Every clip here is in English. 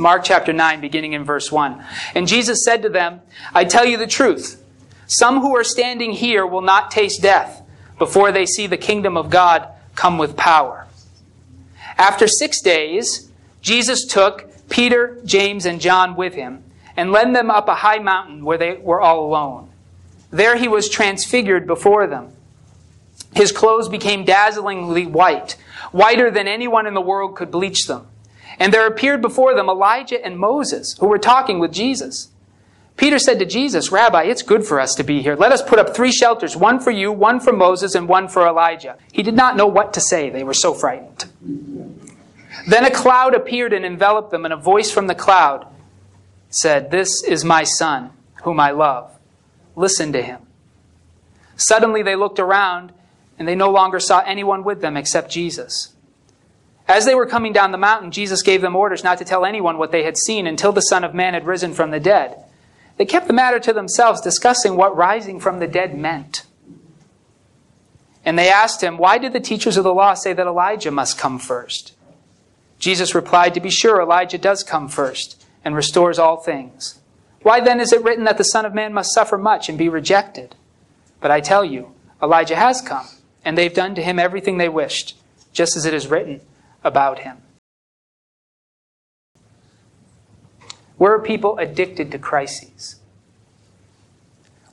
Mark chapter 9, beginning in verse 1. And Jesus said to them, I tell you the truth. Some who are standing here will not taste death before they see the kingdom of God come with power. After six days, Jesus took Peter, James, and John with him and led them up a high mountain where they were all alone. There he was transfigured before them. His clothes became dazzlingly white, whiter than anyone in the world could bleach them. And there appeared before them Elijah and Moses, who were talking with Jesus. Peter said to Jesus, Rabbi, it's good for us to be here. Let us put up three shelters, one for you, one for Moses, and one for Elijah. He did not know what to say. They were so frightened. Then a cloud appeared and enveloped them, and a voice from the cloud said, This is my son, whom I love. Listen to him. Suddenly they looked around, and they no longer saw anyone with them except Jesus. As they were coming down the mountain, Jesus gave them orders not to tell anyone what they had seen until the Son of Man had risen from the dead. They kept the matter to themselves, discussing what rising from the dead meant. And they asked him, Why did the teachers of the law say that Elijah must come first? Jesus replied, To be sure, Elijah does come first and restores all things. Why then is it written that the Son of Man must suffer much and be rejected? But I tell you, Elijah has come, and they've done to him everything they wished, just as it is written about him. We're people addicted to crises.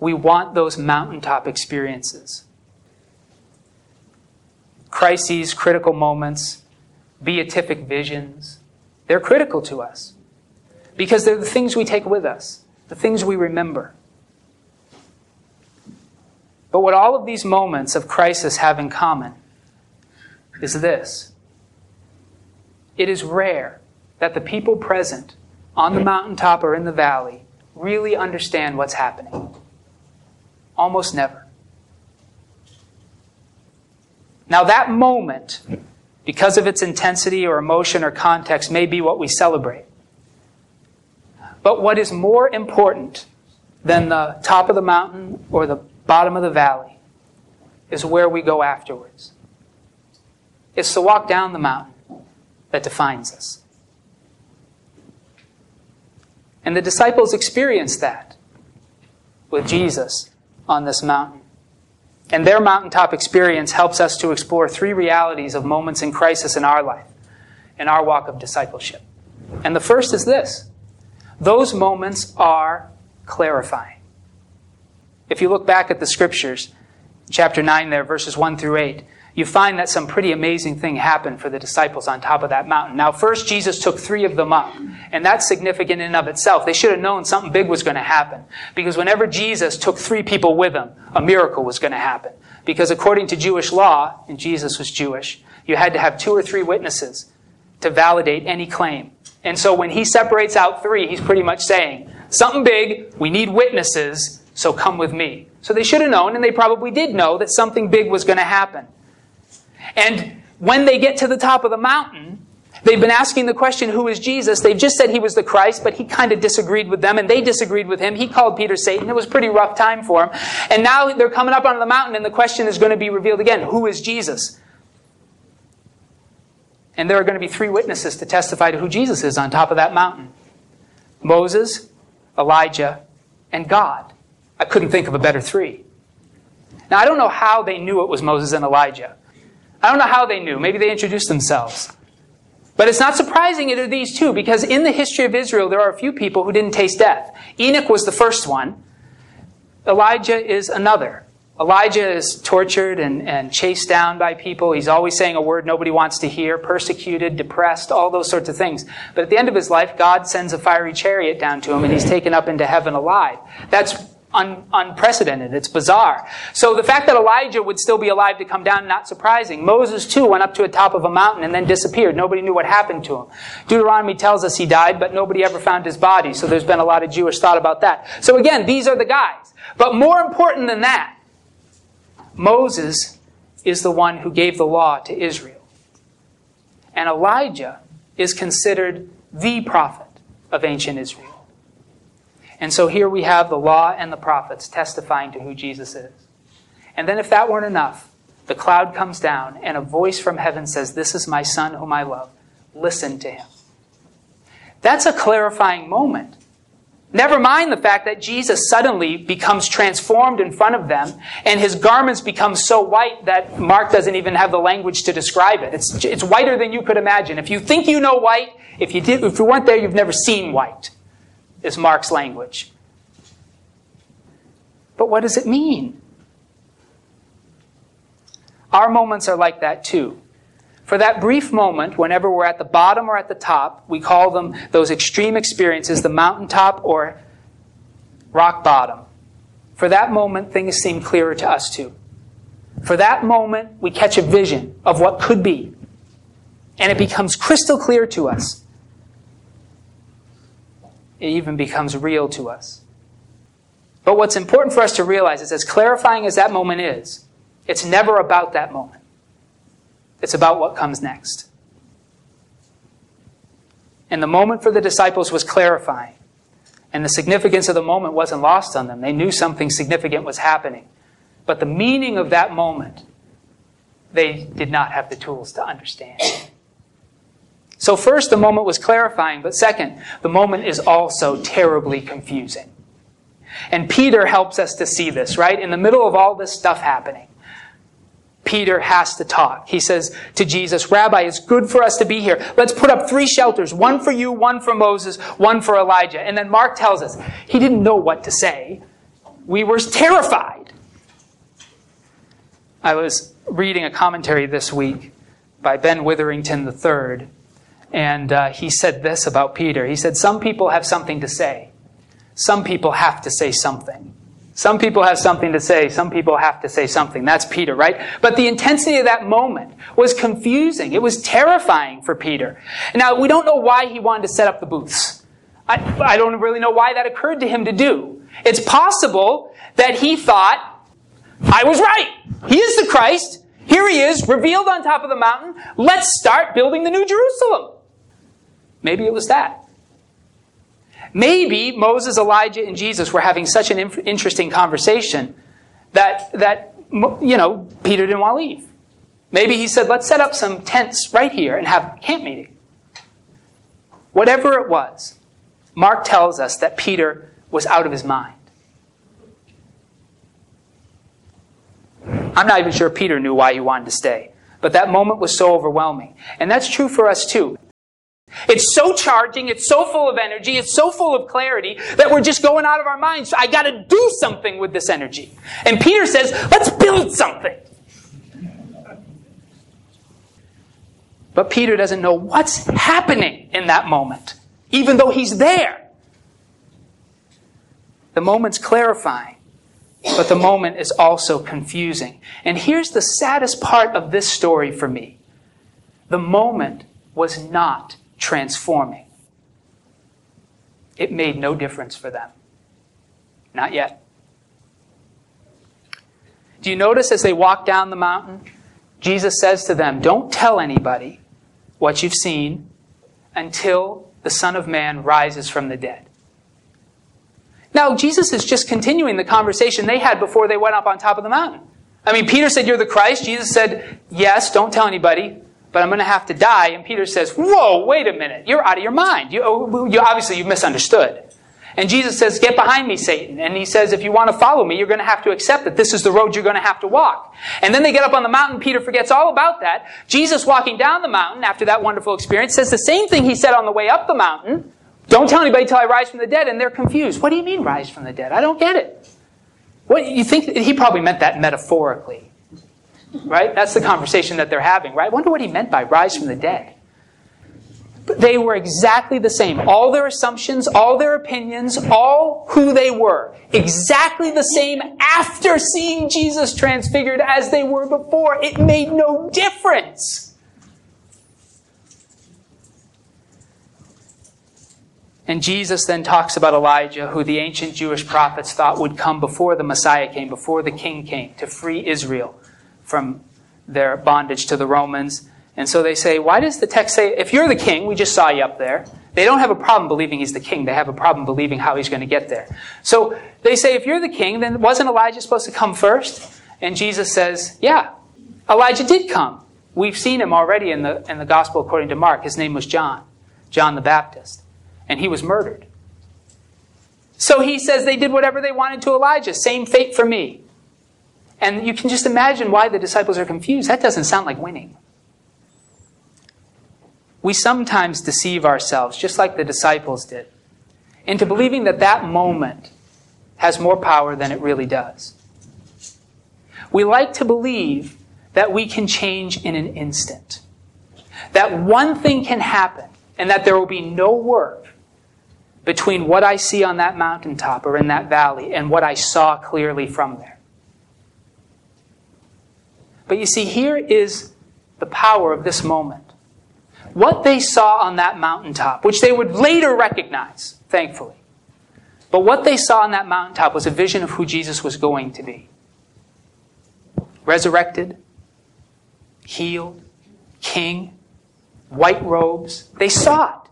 We want those mountaintop experiences. Crises, critical moments, beatific visions, they're critical to us because they're the things we take with us, the things we remember. But what all of these moments of crisis have in common is this it is rare that the people present on the mountaintop or in the valley really understand what's happening. Almost never. Now, that moment, because of its intensity or emotion or context, may be what we celebrate. But what is more important than the top of the mountain or the bottom of the valley is where we go afterwards. It's to walk down the mountain that defines us. And the disciples experienced that with Jesus on this mountain. And their mountaintop experience helps us to explore three realities of moments in crisis in our life, in our walk of discipleship. And the first is this those moments are clarifying. If you look back at the scriptures, chapter 9 there, verses 1 through 8, you find that some pretty amazing thing happened for the disciples on top of that mountain. Now, first, Jesus took three of them up, and that's significant in and of itself. They should have known something big was going to happen, because whenever Jesus took three people with him, a miracle was going to happen. Because according to Jewish law, and Jesus was Jewish, you had to have two or three witnesses to validate any claim. And so when he separates out three, he's pretty much saying, something big, we need witnesses, so come with me. So they should have known, and they probably did know, that something big was going to happen. And when they get to the top of the mountain, they've been asking the question, who is Jesus? They've just said he was the Christ, but he kind of disagreed with them, and they disagreed with him. He called Peter Satan. It was a pretty rough time for him. And now they're coming up onto the mountain, and the question is going to be revealed again who is Jesus? And there are going to be three witnesses to testify to who Jesus is on top of that mountain Moses, Elijah, and God. I couldn't think of a better three. Now, I don't know how they knew it was Moses and Elijah. I don't know how they knew. Maybe they introduced themselves. But it's not surprising it are these two, because in the history of Israel, there are a few people who didn't taste death. Enoch was the first one. Elijah is another. Elijah is tortured and, and chased down by people. He's always saying a word nobody wants to hear, persecuted, depressed, all those sorts of things. But at the end of his life, God sends a fiery chariot down to him and he's taken up into heaven alive. That's un- unprecedented. It's bizarre. So the fact that Elijah would still be alive to come down, not surprising. Moses, too, went up to the top of a mountain and then disappeared. Nobody knew what happened to him. Deuteronomy tells us he died, but nobody ever found his body. So there's been a lot of Jewish thought about that. So again, these are the guys. But more important than that, Moses is the one who gave the law to Israel. And Elijah is considered the prophet of ancient Israel. And so here we have the law and the prophets testifying to who Jesus is. And then, if that weren't enough, the cloud comes down and a voice from heaven says, This is my son whom I love. Listen to him. That's a clarifying moment. Never mind the fact that Jesus suddenly becomes transformed in front of them and his garments become so white that Mark doesn't even have the language to describe it. It's, it's whiter than you could imagine. If you think you know white, if you, did, if you weren't there, you've never seen white, is Mark's language. But what does it mean? Our moments are like that too. For that brief moment, whenever we're at the bottom or at the top, we call them those extreme experiences, the mountaintop or rock bottom. For that moment, things seem clearer to us too. For that moment, we catch a vision of what could be. And it becomes crystal clear to us. It even becomes real to us. But what's important for us to realize is as clarifying as that moment is, it's never about that moment. It's about what comes next. And the moment for the disciples was clarifying. And the significance of the moment wasn't lost on them. They knew something significant was happening. But the meaning of that moment, they did not have the tools to understand. So, first, the moment was clarifying, but second, the moment is also terribly confusing. And Peter helps us to see this, right? In the middle of all this stuff happening. Peter has to talk. He says to Jesus, Rabbi, it's good for us to be here. Let's put up three shelters one for you, one for Moses, one for Elijah. And then Mark tells us he didn't know what to say. We were terrified. I was reading a commentary this week by Ben Witherington III, and uh, he said this about Peter. He said, Some people have something to say, some people have to say something. Some people have something to say. Some people have to say something. That's Peter, right? But the intensity of that moment was confusing. It was terrifying for Peter. Now, we don't know why he wanted to set up the booths. I, I don't really know why that occurred to him to do. It's possible that he thought, I was right. He is the Christ. Here he is, revealed on top of the mountain. Let's start building the New Jerusalem. Maybe it was that. Maybe Moses, Elijah, and Jesus were having such an interesting conversation that, that, you know, Peter didn't want to leave. Maybe he said, let's set up some tents right here and have a camp meeting. Whatever it was, Mark tells us that Peter was out of his mind. I'm not even sure Peter knew why he wanted to stay, but that moment was so overwhelming. And that's true for us too. It's so charging, it's so full of energy, it's so full of clarity that we're just going out of our minds. I got to do something with this energy. And Peter says, let's build something. But Peter doesn't know what's happening in that moment, even though he's there. The moment's clarifying, but the moment is also confusing. And here's the saddest part of this story for me the moment was not transforming. It made no difference for them. Not yet. Do you notice as they walk down the mountain, Jesus says to them, Don't tell anybody what you've seen until the Son of Man rises from the dead. Now, Jesus is just continuing the conversation they had before they went up on top of the mountain. I mean, Peter said, You're the Christ. Jesus said, Yes, don't tell anybody but I'm going to have to die. And Peter says, Whoa, wait a minute. You're out of your mind. You, oh, you obviously you've misunderstood. And Jesus says, Get behind me, Satan. And he says, If you want to follow me, you're going to have to accept that this is the road you're going to have to walk. And then they get up on the mountain. Peter forgets all about that. Jesus, walking down the mountain after that wonderful experience, says the same thing he said on the way up the mountain. Don't tell anybody till I rise from the dead. And they're confused. What do you mean, rise from the dead? I don't get it. What you think? He probably meant that metaphorically. Right? That's the conversation that they're having, right? I wonder what he meant by rise from the dead. But they were exactly the same. All their assumptions, all their opinions, all who they were, exactly the same after seeing Jesus transfigured as they were before. It made no difference. And Jesus then talks about Elijah, who the ancient Jewish prophets thought would come before the Messiah came, before the king came, to free Israel from their bondage to the Romans. And so they say, why does the text say, if you're the king, we just saw you up there. They don't have a problem believing he's the king. They have a problem believing how he's going to get there. So they say, if you're the king, then wasn't Elijah supposed to come first? And Jesus says, yeah, Elijah did come. We've seen him already in the, in the gospel according to Mark. His name was John, John the Baptist. and he was murdered. So he says they did whatever they wanted to Elijah. Same fate for me. And you can just imagine why the disciples are confused. That doesn't sound like winning. We sometimes deceive ourselves, just like the disciples did, into believing that that moment has more power than it really does. We like to believe that we can change in an instant, that one thing can happen, and that there will be no work between what I see on that mountaintop or in that valley and what I saw clearly from there. But you see, here is the power of this moment. What they saw on that mountaintop, which they would later recognize, thankfully, but what they saw on that mountaintop was a vision of who Jesus was going to be resurrected, healed, king, white robes. They saw it.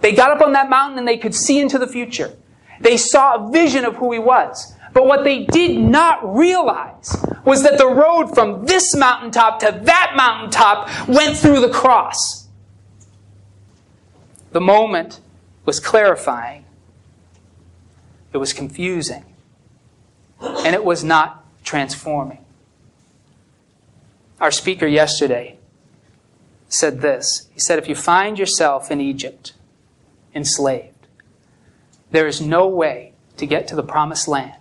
They got up on that mountain and they could see into the future. They saw a vision of who he was. But what they did not realize was that the road from this mountaintop to that mountaintop went through the cross. The moment was clarifying, it was confusing, and it was not transforming. Our speaker yesterday said this. He said, If you find yourself in Egypt, enslaved, there is no way to get to the promised land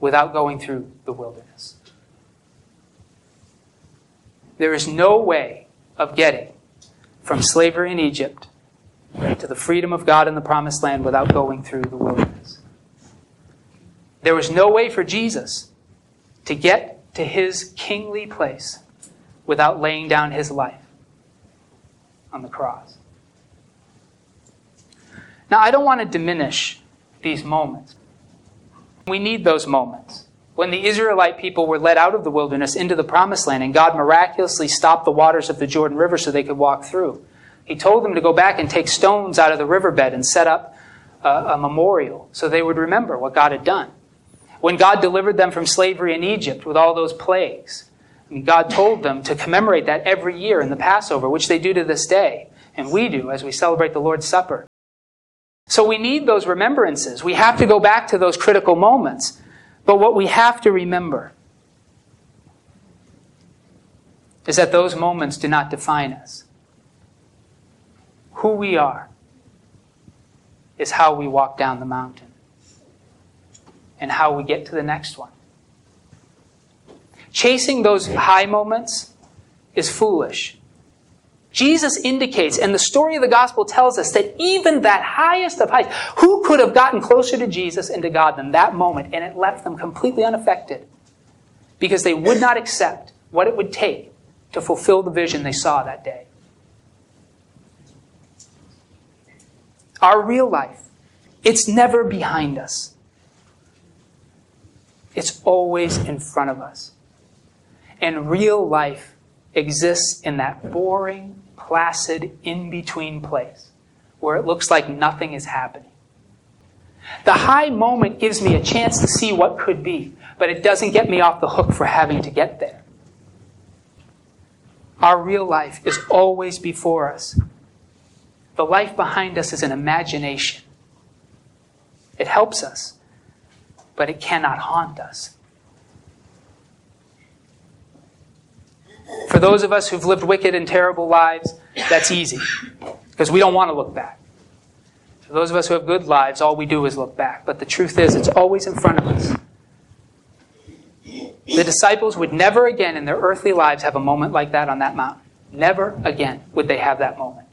without going through the wilderness. There is no way of getting from slavery in Egypt to the freedom of God in the promised land without going through the wilderness. There was no way for Jesus to get to his kingly place without laying down his life on the cross. Now, I don't want to diminish these moments. We need those moments. When the Israelite people were led out of the wilderness into the promised land and God miraculously stopped the waters of the Jordan River so they could walk through, He told them to go back and take stones out of the riverbed and set up a, a memorial so they would remember what God had done. When God delivered them from slavery in Egypt with all those plagues, God told them to commemorate that every year in the Passover, which they do to this day, and we do as we celebrate the Lord's Supper. So we need those remembrances. We have to go back to those critical moments. But what we have to remember is that those moments do not define us. Who we are is how we walk down the mountain and how we get to the next one. Chasing those high moments is foolish. Jesus indicates, and the story of the gospel tells us that even that highest of heights, who could have gotten closer to Jesus and to God than that moment? And it left them completely unaffected because they would not accept what it would take to fulfill the vision they saw that day. Our real life, it's never behind us, it's always in front of us. And real life exists in that boring, placid, in between place where it looks like nothing is happening. The high moment gives me a chance to see what could be, but it doesn't get me off the hook for having to get there. Our real life is always before us. The life behind us is an imagination. It helps us, but it cannot haunt us. For those of us who've lived wicked and terrible lives, that's easy because we don't want to look back. For those of us who have good lives, all we do is look back. But the truth is, it's always in front of us. The disciples would never again in their earthly lives have a moment like that on that mountain. Never again would they have that moment.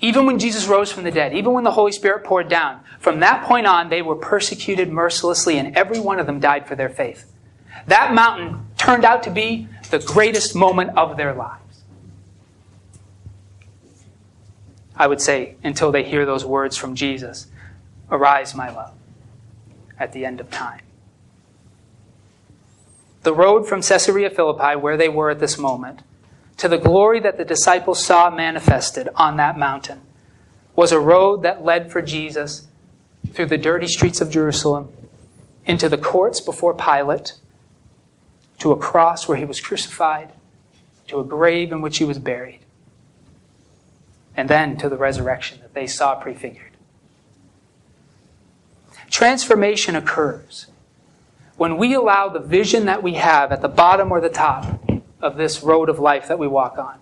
Even when Jesus rose from the dead, even when the Holy Spirit poured down, from that point on, they were persecuted mercilessly, and every one of them died for their faith. That mountain turned out to be the greatest moment of their lives. I would say, until they hear those words from Jesus Arise, my love, at the end of time. The road from Caesarea Philippi, where they were at this moment, to the glory that the disciples saw manifested on that mountain, was a road that led for Jesus through the dirty streets of Jerusalem, into the courts before Pilate, to a cross where he was crucified, to a grave in which he was buried. and then to the resurrection that they saw prefigured. Transformation occurs when we allow the vision that we have at the bottom or the top of this road of life that we walk on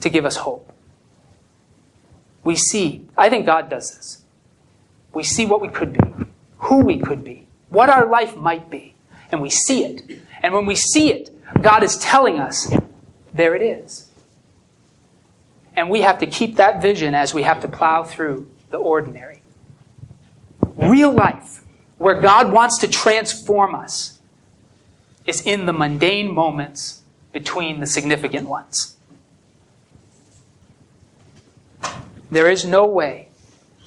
to give us hope. We see, I think God does this. We see what we could be, who we could be, what our life might be, and we see it. And when we see it, God is telling us, there it is. And we have to keep that vision as we have to plow through the ordinary. Real life, where God wants to transform us, is in the mundane moments between the significant ones. There is no way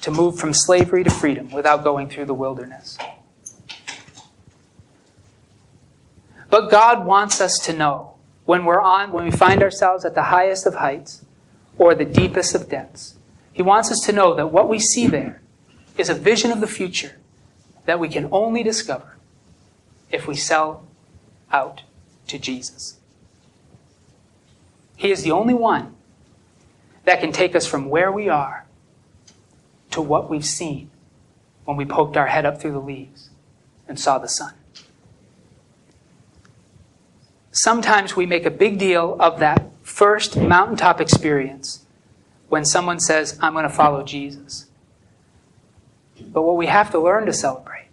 to move from slavery to freedom without going through the wilderness. But God wants us to know when we're on, when we find ourselves at the highest of heights or the deepest of depths, He wants us to know that what we see there is a vision of the future that we can only discover if we sell out to Jesus. He is the only one that can take us from where we are to what we've seen when we poked our head up through the leaves and saw the sun. Sometimes we make a big deal of that first mountaintop experience when someone says, I'm going to follow Jesus. But what we have to learn to celebrate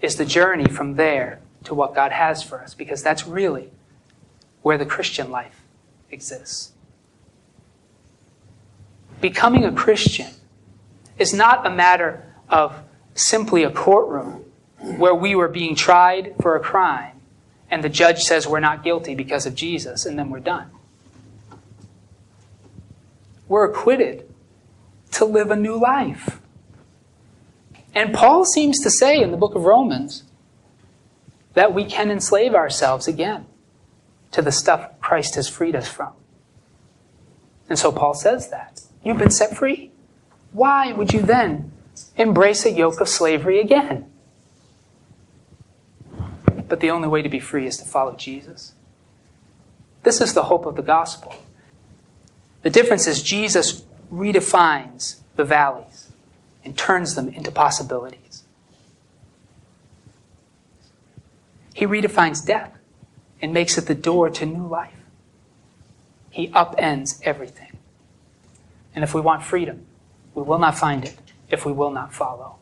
is the journey from there to what God has for us, because that's really where the Christian life exists. Becoming a Christian is not a matter of simply a courtroom where we were being tried for a crime and the judge says we're not guilty because of Jesus, and then we're done. We're acquitted to live a new life. And Paul seems to say in the book of Romans that we can enslave ourselves again to the stuff Christ has freed us from. And so Paul says that. You've been set free. Why would you then embrace a yoke of slavery again? But the only way to be free is to follow Jesus. This is the hope of the gospel. The difference is Jesus redefines the valleys and turns them into possibilities. He redefines death and makes it the door to new life. He upends everything. And if we want freedom, we will not find it if we will not follow.